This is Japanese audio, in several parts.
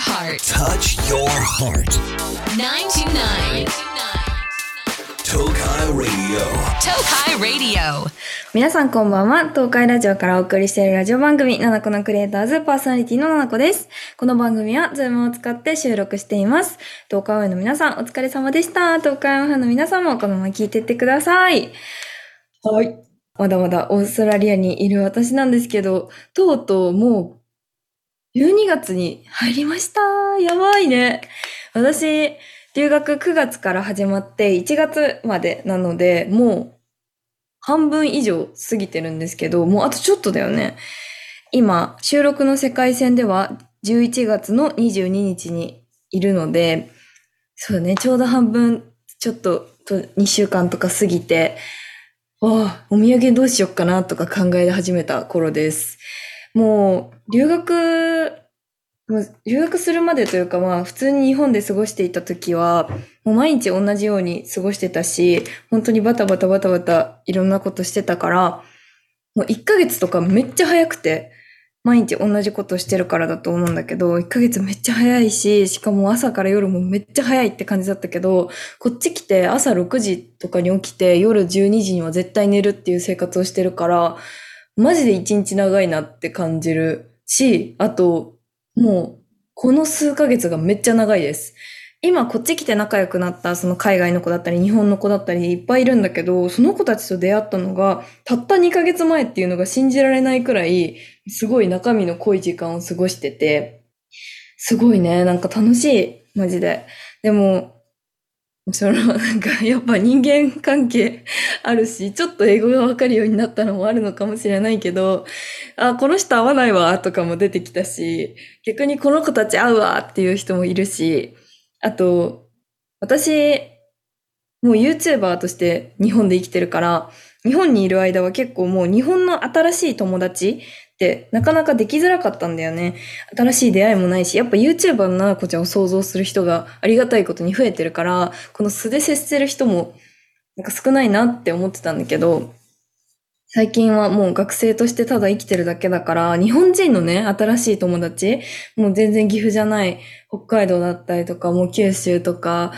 heart. Touch your heart. 929. Tokai Radio. Tokai Radio. 皆さんこんばんは。東海ラジオからお送りしているラジオ番組、ななこのクリエイターズパーソナリティのななこです。この番組は Zoom を使って収録しています。東海オンエアの皆さんお疲れ様でした。東海オンエアの皆さんもこのまま聞いてってください。はい。まだまだオーストラリアにいる私なんですけど、とうとうもう12月に入りました。やばいね。私、留学9月から始まって1月までなので、もう半分以上過ぎてるんですけど、もうあとちょっとだよね。今、収録の世界線では11月の22日にいるので、そうね、ちょうど半分、ちょっとと2週間とか過ぎて、わあ、お土産どうしよっかなとか考え始めた頃です。もう、留学、留学するまでというかまあ、普通に日本で過ごしていた時は、もう毎日同じように過ごしてたし、本当にバタバタバタバタいろんなことしてたから、もう1ヶ月とかめっちゃ早くて、毎日同じことしてるからだと思うんだけど、1ヶ月めっちゃ早いし、しかも朝から夜もめっちゃ早いって感じだったけど、こっち来て朝6時とかに起きて夜12時には絶対寝るっていう生活をしてるから、マジで1日長いなって感じるし、あと、もう、この数ヶ月がめっちゃ長いです。今こっち来て仲良くなったその海外の子だったり日本の子だったりいっぱいいるんだけど、その子たちと出会ったのがたった2ヶ月前っていうのが信じられないくらいすごい中身の濃い時間を過ごしてて、すごいね、なんか楽しい、マジで。でも、そのなんかやっぱ人間関係あるし、ちょっと英語がわかるようになったのもあるのかもしれないけど、あ、この人合わないわとかも出てきたし、逆にこの子たち合うわっていう人もいるし、あと、私、もう YouTuber として日本で生きてるから、日本にいる間は結構もう日本の新しい友達ってなかなかできづらかったんだよね。新しい出会いもないし、やっぱ YouTuber のな子ちゃんを想像する人がありがたいことに増えてるから、この素で接する人もなんか少ないなって思ってたんだけど、最近はもう学生としてただ生きてるだけだから、日本人のね、新しい友達、もう全然岐阜じゃない、北海道だったりとか、もう九州とか、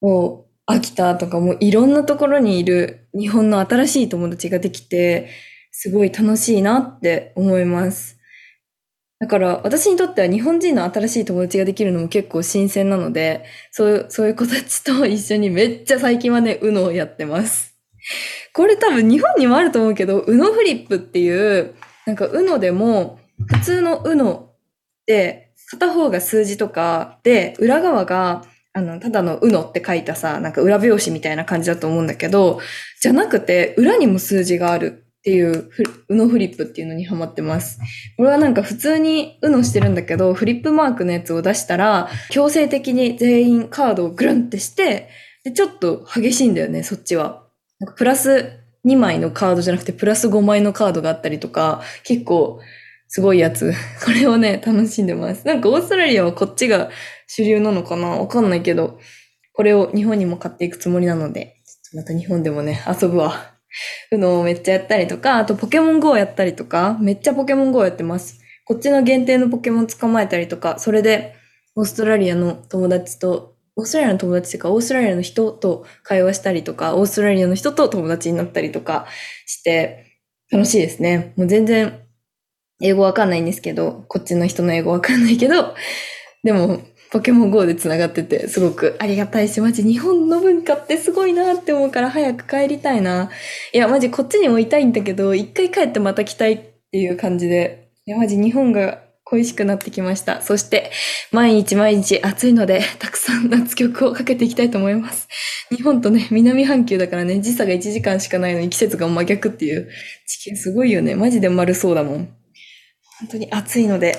もう秋田とか、もういろんなところにいる日本の新しい友達ができて、すごい楽しいなって思います。だから私にとっては日本人の新しい友達ができるのも結構新鮮なので、そういう、そういう子たちと一緒にめっちゃ最近はね、UNO をやってます。これ多分日本にもあると思うけど、UNO フリップっていう、なんか UNO でも、普通の UNO で、片方が数字とかで、裏側が、あの、ただの UNO って書いたさ、なんか裏表紙みたいな感じだと思うんだけど、じゃなくて、裏にも数字があるっていうフ、UNO フリップっていうのにハマってます。これはなんか普通に UNO してるんだけど、フリップマークのやつを出したら、強制的に全員カードをグルンってして、で、ちょっと激しいんだよね、そっちは。なんかプラス2枚のカードじゃなくてプラス5枚のカードがあったりとか、結構すごいやつ。これをね、楽しんでます。なんかオーストラリアはこっちが主流なのかな？わかんないけど、これを日本にも買っていくつもりなので、ちょっとまた日本でもね、遊ぶわ。うのをめっちゃやったりとか、あとポケモン GO やったりとか、めっちゃポケモン GO やってます。こっちの限定のポケモン捕まえたりとか、それでオーストラリアの友達とオーストラリアの友達っていうか、オーストラリアの人と会話したりとか、オーストラリアの人と友達になったりとかして、楽しいですね。もう全然、英語わかんないんですけど、こっちの人の英語わかんないけど、でも、ポケモン GO で繋がってて、すごくありがたいし、マジ日本の文化ってすごいなって思うから早く帰りたいな。いや、マジこっちにもいたいんだけど、一回帰ってまた来たいっていう感じで、いや、マジ日本が恋しくなってきました。そして、毎日毎日暑いので、たくさん夏曲をかけていきたいと思います。日本とね、南半球だからね、時差が1時間しかないのに季節が真逆っていう地球すごいよね。マジで丸そうだもん。本当に暑いので、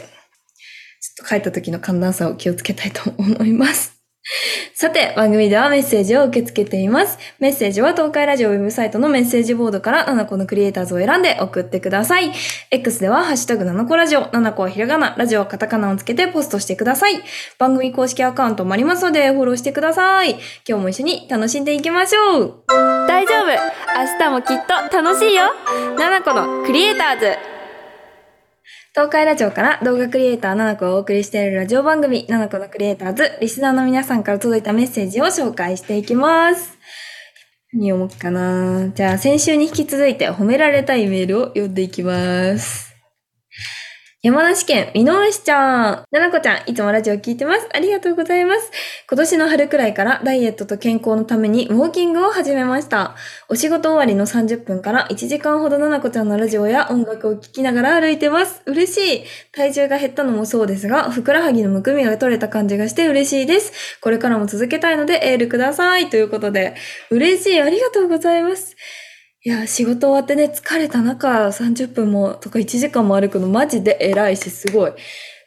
ちょっと帰った時の寒暖差を気をつけたいと思います。さて、番組ではメッセージを受け付けています。メッセージは東海ラジオウェブサイトのメッセージボードから7個のクリエイターズを選んで送ってください。X ではハッシュタグ7個ラジオ、7個はひらがな、ラジオはカタカナをつけてポストしてください。番組公式アカウントもありますのでフォローしてください。今日も一緒に楽しんでいきましょう。大丈夫明日もきっと楽しいよ !7 個のクリエイターズ東海ラジオから動画クリエイターななこをお送りしているラジオ番組、ななこのクリエイターズ、リスナーの皆さんから届いたメッセージを紹介していきます。何読もうかな？じゃあ、先週に引き続いて褒められたいメールを読んでいきます。山梨県、みのむしちゃん。ななこちゃん、いつもラジオ聞いてます。ありがとうございます。今年の春くらいからダイエットと健康のためにウォーキングを始めました。お仕事終わりの30分から1時間ほどななこちゃんのラジオや音楽を聴きながら歩いてます。嬉しい。体重が減ったのもそうですが、ふくらはぎのむくみが取れた感じがして嬉しいです。これからも続けたいのでエールください。ということで、嬉しい。ありがとうございます。いや、仕事終わってね、疲れた中、30分もとか1時間も歩くのマジで偉いし、すごい。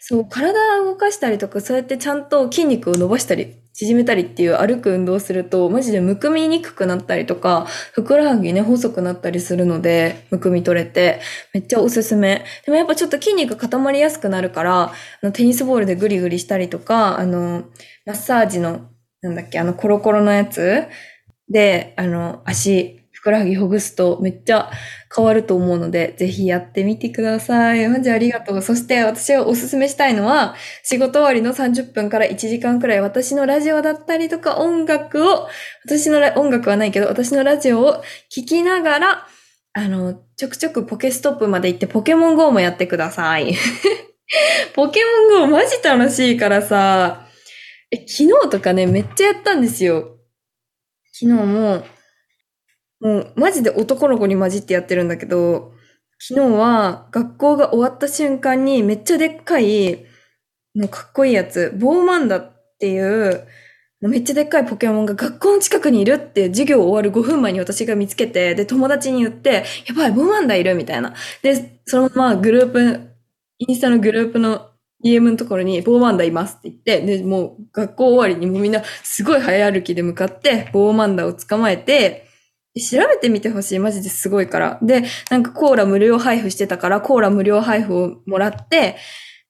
そう、体を動かしたりとか、そうやってちゃんと筋肉を伸ばしたり、縮めたりっていう歩く運動すると、マジでむくみにくくなったりとか、ふくらはぎね、細くなったりするので、むくみ取れて、めっちゃおすすめ。でもやっぱちょっと筋肉固まりやすくなるから、あのテニスボールでグリグリしたりとか、あの、マッサージの、なんだっけ、あの、コロコロのやつで、あの、足、くらはぎほぐすとめっちゃ変わると思うので、ぜひやってみてください。マジありがとう。そして私がおすすめしたいのは、仕事終わりの30分から1時間くらい私のラジオだったりとか音楽を、私の音楽はないけど、私のラジオを聴きながら、あの、ちょくちょくポケストップまで行ってポケモン GO もやってください。ポケモン GO マジ楽しいからさ、え、昨日とかね、めっちゃやったんですよ。昨日も、もうマジで男の子に混じってやってるんだけど、昨日は学校が終わった瞬間にめっちゃでっかい、もうかっこいいやつ、ボーマンダっていう、めっちゃでっかいポケモンが学校の近くにいるって授業終わる5分前に私が見つけて、で、友達に言って、やばい、ボーマンダいるみたいな。で、そのままグループ、インスタのグループの DM のところに、ボーマンダいますって言って、で、もう学校終わりにもうみんなすごい早歩きで向かって、ボーマンダを捕まえて、調べてみてほしい。マジですごいから。で、なんかコーラ無料配布してたから、コーラ無料配布をもらって、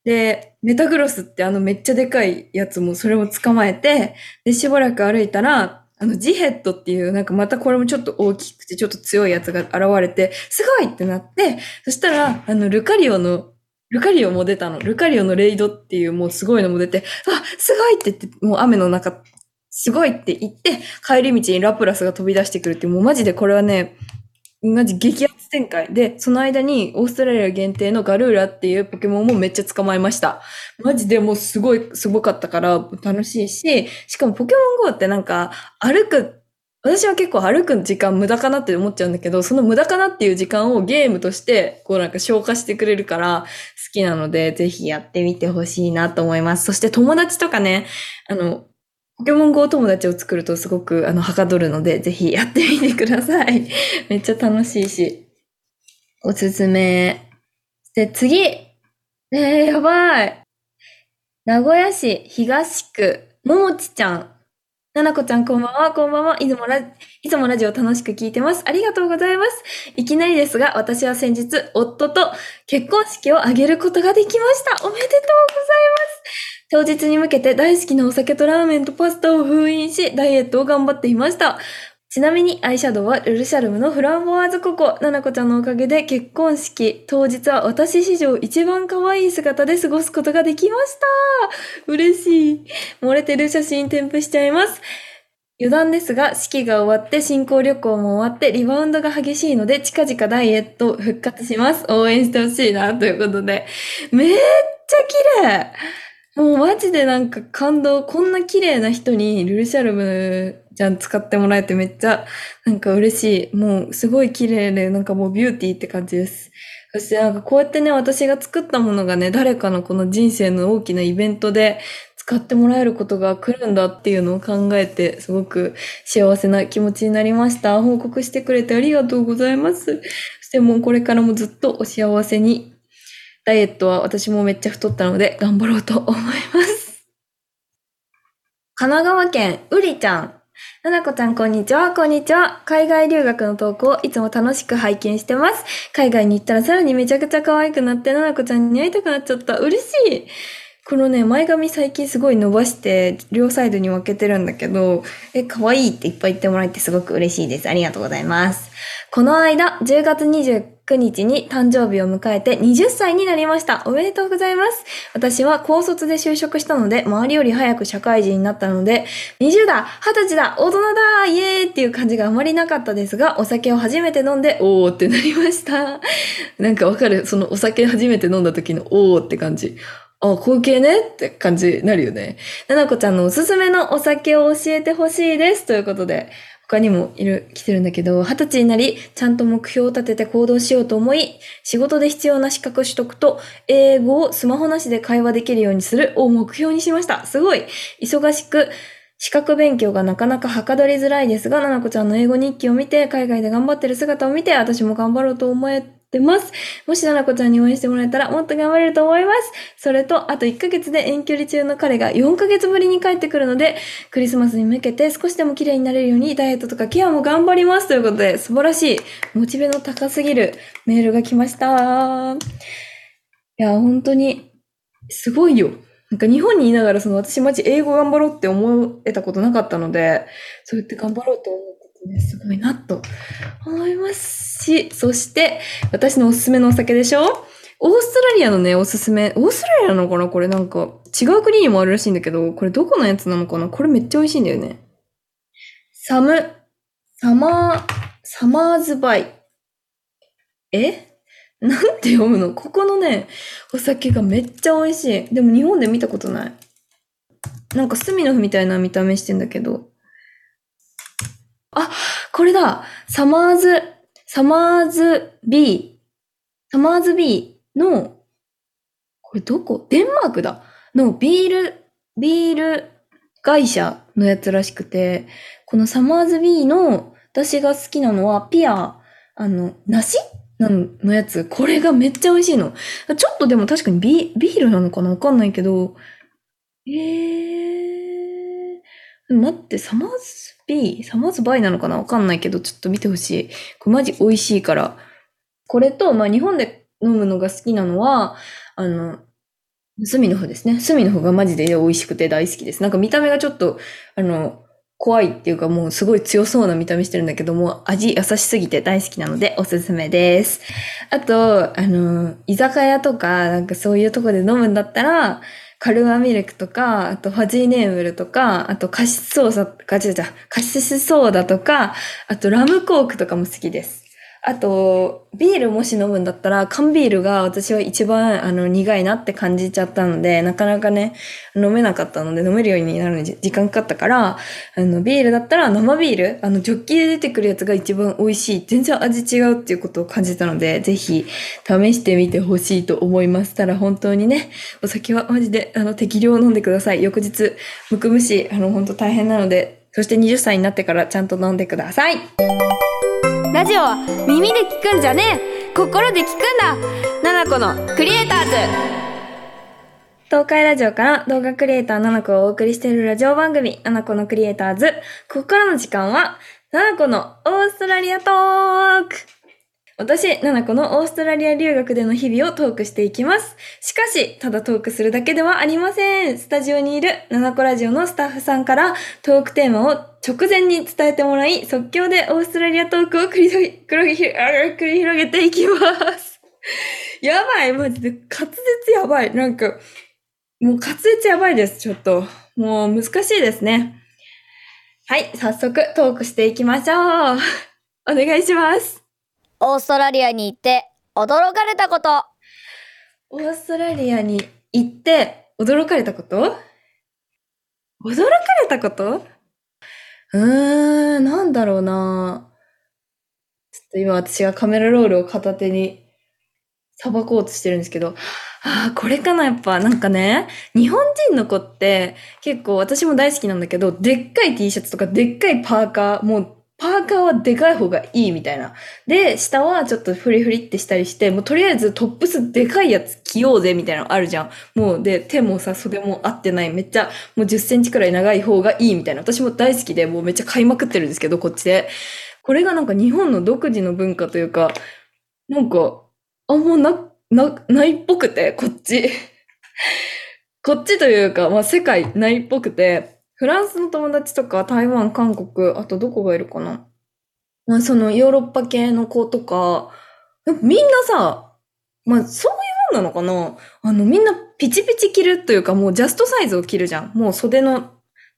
で、メタグロスってあのめっちゃでかいやつもそれも捕まえて、で、しばらく歩いたら、あの、ジヘッドっていう、なんかまたこれもちょっと大きくてちょっと強いやつが現れて、すごいってなって、そしたら、あの、ルカリオの、ルカリオも出たの。ルカリオのレイドっていうもうすごいのも出て、あ、すごいって言って、もう雨の中、すごいって言って、帰り道にラプラスが飛び出してくるって、もうマジでこれはね、マジ激アツ展開。で、その間にオーストラリア限定のガルーラっていうポケモンもめっちゃ捕まえました。マジでもうすごい、すごかったから楽しいし、しかもポケモン GO ってなんか歩く、私は結構歩く時間無駄かなって思っちゃうんだけど、その無駄かなっていう時間をゲームとしてこうなんか消化してくれるから好きなので、ぜひやってみてほしいなと思います。そして友達とかね、あの、ポケモン GO 友達を作るとすごくあの、はかどるので、ぜひやってみてください。めっちゃ楽しいし。おすすめ。で、次。えー、やばい。名古屋市東区、ももちちゃん。ななこちゃんこんばんは、こんばんは。いつもラ、いつもラジオ楽しく聞いてます。ありがとうございます。いきなりですが、私は先日、夫と結婚式を挙げることができました。おめでとうございます。当日に向けて大好きなお酒とラーメンとパスタを封印し、ダイエットを頑張っていました。ちなみにアイシャドウはルルシャルムのフランボワーズココ。ななこちゃんのおかげで結婚式当日は私史上一番可愛い姿で過ごすことができました。嬉しい。漏れてる写真添付しちゃいます。余談ですが、式が終わって新婚旅行も終わってリバウンドが激しいので近々ダイエット復活します。応援してほしいな、ということで。めっちゃ綺麗もうマジでなんか感動。こんな綺麗な人にルルシャルムじゃん使ってもらえてめっちゃなんか嬉しい。もうすごい綺麗でなんかもうビューティーって感じです。そしてなんかこうやってね、私が作ったものがね、誰かのこの人生の大きなイベントで使ってもらえることが来るんだっていうのを考えて、すごく幸せな気持ちになりました。報告してくれてありがとうございます。そしてもうこれからもずっとお幸せにダイエットは私もめっちゃ太ったので頑張ろうと思います。神奈川県うりちゃん。ななこちゃんこんにちは、こんにちは。海外留学の投稿をいつも楽しく拝見してます。海外に行ったらさらにめちゃくちゃ可愛くなって、ななこちゃんに会いたくなっちゃった。嬉しい。このね、前髪最近すごい伸ばして、両サイドに分けてるんだけど、え、可愛いっていっぱい言ってもらえてすごく嬉しいです。ありがとうございます。この間、10月29 9日に誕生日を迎えて20歳になりました。おめでとうございます。私は高卒で就職したので、周りより早く社会人になったので、20だ !20 歳だ大人だイエーイっていう感じがあまりなかったですが、お酒を初めて飲んで、おーってなりました。なんかわかる？そのお酒初めて飲んだ時のおーって感じ。あ、こういう系ねって感じになるよね。ななこちゃんのおすすめのお酒を教えてほしいです。ということで、他にもいる、来てるんだけど、二十歳になり、ちゃんと目標を立てて行動しようと思い、仕事で必要な資格取得と、英語をスマホなしで会話できるようにするを目標にしました。すごい忙しく、資格勉強がなかなかはかどりづらいですが、ななこちゃんの英語日記を見て、海外で頑張ってる姿を見て、私も頑張ろうと思えてます。もしななこちゃんに応援してもらえたら、もっと頑張れると思います。それと、あと1ヶ月で遠距離中の彼が4ヶ月ぶりに帰ってくるので、クリスマスに向けて少しでも綺麗になれるようにダイエットとかケアも頑張りますということで、素晴らしい、モチベの高すぎるメールが来ました。いや、本当に、すごいよ。なんか日本にいながらその私マジ英語頑張ろうって思えたことなかったので、そうやって頑張ろうと思ってね、すごいなと思いますし、そして私のおすすめのお酒でしょ？オーストラリアのね、おすすめ、オーストラリアなのかな？これなんか違う国にもあるらしいんだけど、これどこのやつなのかな？これめっちゃ美味しいんだよね。サム、サマー、サマーズバイ。え？なんて読むの？ここのね、お酒がめっちゃ美味しい。でも日本で見たことない。なんかスミノフみたいな見た目してんだけど。あ、これだサマーズ、サマーズ B。サマーズ B の、これどこ？デンマークだのビール、ビール会社のやつらしくて、このサマーズ B の私が好きなのはピア、あの、梨？のやつ。これがめっちゃ美味しいの。ちょっとでも確かにビビールなのかな？わかんないけど。えー。待って、サマーズ B? サマーズバイなのかな？わかんないけど、ちょっと見てほしい。これマジ美味しいから。これと、まあ日本で飲むのが好きなのは、あの、スミの方ですね。スミの方がマジで美味しくて大好きです。なんか見た目がちょっと、あの、怖いっていうかもうすごい強そうな見た目してるんだけども、味優しすぎて大好きなのでおすすめです。あと、あの、居酒屋とか、なんかそういうとこで飲むんだったら、カルマミルクとか、あとファジーネーブルとか、あとカシスソーダ、カシスソーダとか、あとラムコークとかも好きです。あと、ビールもし飲むんだったら、缶ビールが私は一番あの苦いなって感じちゃったので、なかなかね、飲めなかったので、飲めるようになるのに時間かかったから、あの、ビールだったら生ビール、あの、ジョッキで出てくるやつが一番美味しい。全然味違うっていうことを感じたので、ぜひ試してみてほしいと思います。たら本当にね、お酒はマジで、あの、適量飲んでください。翌日、むくむし、あの、本当大変なので、そして20歳になってからちゃんと飲んでください。ラジオは耳で聞くんじゃねえ。心で聞くんだ。ナナコのクリエイターズ。東海ラジオから動画クリエイターナナコをお送りしているラジオ番組、ナナコのクリエイターズ。ここからの時間は、ナナコのオーストラリアトーク。私、ななこのオーストラリア留学での日々をトークしていきます。しかし、ただトークするだけではありません。スタジオにいるななこラジオのスタッフさんからトークテーマを直前に伝えてもらい、即興でオーストラリアトークを繰り繰り広げていきます。やばい、マジで滑舌やばい。なんか、もう滑舌やばいです、ちょっと。もう難しいですね。はい、早速トークしていきましょう。お願いします。オーストラリアに行って驚かれたこと。オーストラリアに行って驚かれたこと？驚かれたこと？うーん、なんだろうな。ちょっと今私がカメラロールを片手にさばこうとしてるんですけど、ああ、これかな、やっぱ。なんかね、日本人の子って結構私も大好きなんだけど、でっかい T シャツとかでっかいパーカー、もうパーカーはでかい方がいいみたいな。で、下はちょっとフリフリってしたりして、もうとりあえずトップスでかいやつ着ようぜみたいなのあるじゃん。もうで、手もさ、袖も合ってない。めっちゃもう10センチくらい長い方がいいみたいな。私も大好きで、もうめっちゃ買いまくってるんですけど、こっちで。これがなんか日本の独自の文化というか、なんか、あんまな、な、ないっぽくて、こっち。こっちというか、まあ世界ないっぽくて、フランスの友達とか台湾、韓国、あとどこがいるかな？まあそのヨーロッパ系の子とかみんなさ、まあそういうもんなのかな？あのみんなピチピチ着るというかもうジャストサイズを着るじゃん。もう袖の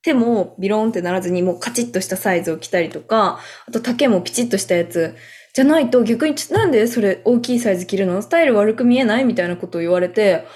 手もビローンってならずにもうカチッとしたサイズを着たりとか、あと丈もピチッとしたやつ。じゃないと逆になんでそれ大きいサイズ着るの？スタイル悪く見えない？みたいなことを言われて、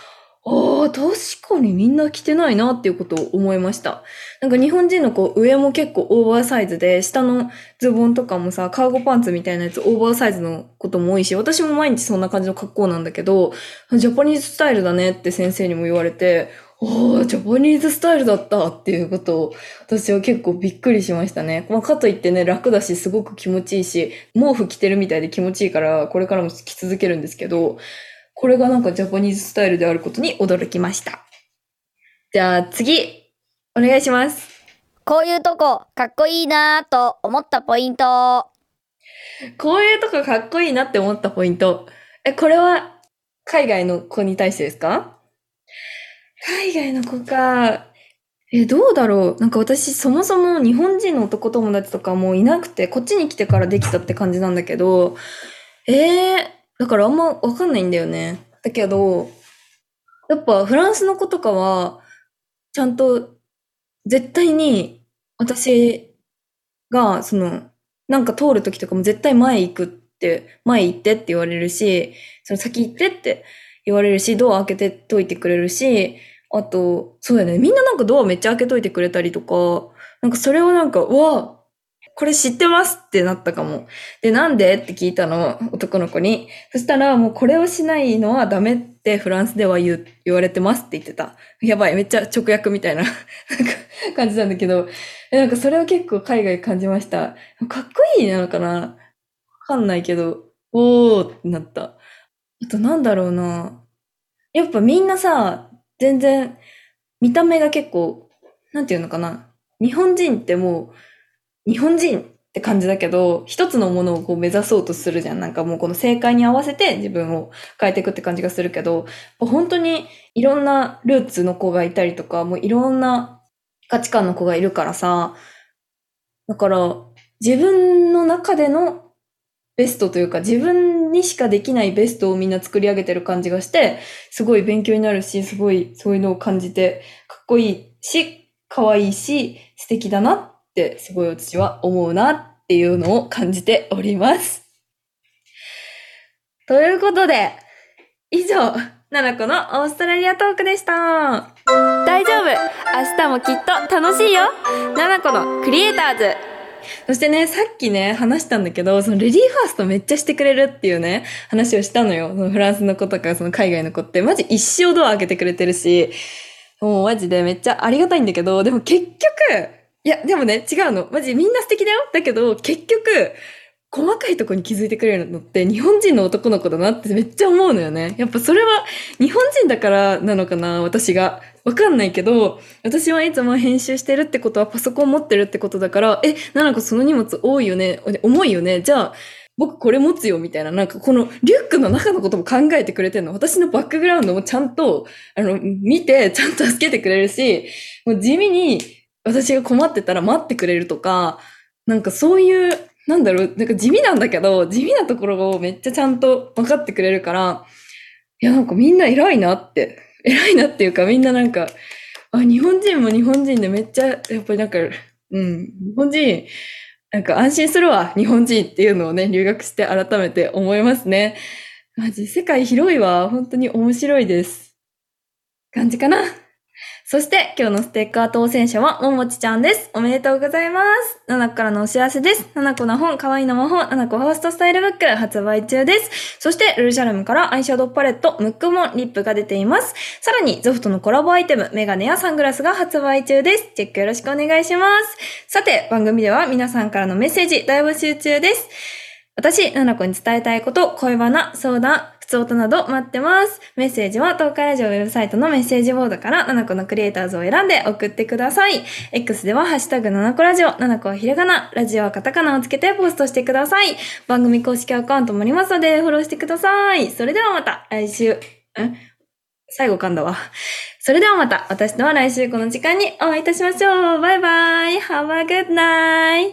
ああ、確かにみんな着てないなっていうことを思いました。なんか日本人のこう上も結構オーバーサイズで、下のズボンとかもさ、カーゴパンツみたいなやつオーバーサイズのことも多いし、私も毎日そんな感じの格好なんだけど、ジャパニーズスタイルだねって先生にも言われて、おー、ジャパニーズスタイルだったっていうことを、私は結構びっくりしましたね。まあ、かといってね、楽だし、すごく気持ちいいし、毛布着てるみたいで気持ちいいから、これからも着続けるんですけど、これがなんかジャパニーズスタイルであることに驚きました。じゃあ次、お願いします。こういうとこ、かっこいいなぁと思ったポイント。こういうとこかっこいいなって思ったポイント。え、これは海外の子に対してですか？海外の子か。え、どうだろう？なんか私そもそも日本人の男友達とかもういなくて、こっちに来てからできたって感じなんだけど、えー、だからあんまわかんないんだよね。だけど、やっぱフランスの子とかは、ちゃんと絶対に私が、その、なんか通るときとかも絶対前行くって、前行ってって言われるし、その先行ってって言われるし、ドア開けてといてくれるし、あと、そうだよね。みんななんかドアめっちゃ開けといてくれたりとか、なんかそれをなんか、うわ、これ知ってますってなったかも。で、なんでって聞いたの、男の子に。そしたら、もうこれをしないのはダメってフランスでは言、われてますって言ってた。やばい、めっちゃ直訳みたいな 感じなんだけど、なんかそれを結構海外感じました。かっこいいなのかな？わかんないけど、おーってなった。あとなんだろうな。やっぱみんなさ、全然見た目が結構、なんていうのかな。日本人ってもう、日本人って感じだけど、一つのものをこう目指そうとするじゃん。なんかもうこの正解に合わせて自分を変えていくって感じがするけど、本当にいろんなルーツの子がいたりとか、もういろんな価値観の子がいるからさ、だから自分の中でのベストというか自分にしかできないベストをみんな作り上げてる感じがして、すごい勉強になるし、すごいそういうのを感じて、かっこいいし、可愛いし、素敵だなって、すごい私は思うなっていうのを感じております。ということで、以上、ナナコのオーストラリアトークでした。大丈夫明日もきっと楽しいよナナコのクリエイターズそしてね、さっきね、話したんだけど、そのレディーファーストめっちゃしてくれるっていうね、話をしたのよ。そのフランスの子とか、その海外の子って、マジ一生ドア開けてくれてるし、もうマジでめっちゃありがたいんだけど、でも結局、いや、でもね、違うの。マジみんな素敵だよ。だけど、結局、細かいとこに気づいてくれるのって日本人の男の子だなってめっちゃ思うのよね。やっぱそれは日本人だからなのかな、私が。わかんないけど、私はいつも編集してるってことはパソコン持ってるってことだから、え、なんかその荷物多いよね、重いよね、じゃあ、僕これ持つよみたいな、なんかこのリュックの中のことも考えてくれてるの。私のバックグラウンドもちゃんと、あの、見て、ちゃんと助けてくれるし、もう地味に私が困ってたら待ってくれるとか、なんかそういう、なんだろう、なんか地味なんだけど、地味なところをめっちゃちゃんと分かってくれるから、いや、なんかみんな偉いなって、偉いなっていうかみんななんか、あ、日本人も日本人でめっちゃ、やっぱりなんか、うん、日本人、なんか安心するわ、日本人っていうのをね、留学して改めて思いますね。マジ、世界広いわ。本当に面白いです。感じかな？そして、今日のステッカー当選者は、ももちちゃんです。おめでとうございます。ななこからのお知らせです。ななこの本、かわいいの魔法、ななこファーストスタイルブック発売中です。そして、ルルシャルムからアイシャドウパレット、ムックモン、リップが出ています。さらに、ゾフトのコラボアイテム、メガネやサングラスが発売中です。チェックよろしくお願いします。さて、番組では皆さんからのメッセージ大募集中です。私、ななこに伝えたいこと、恋バナ、相談、普通音など待ってます。メッセージは東海ラジオウェブサイトのメッセージボードから、ななこのクリエイターズを選んで送ってください。X では、ハッシュタグななこラジオ、ななこはひらがな、ラジオはカタカナをつけてポストしてください。番組公式アカウントもありますので、フォローしてください。それではまた、来週、ん最後噛んだわ。それではまた、私とは来週この時間にお会いいたしましょう。バイバイ。Have a good night.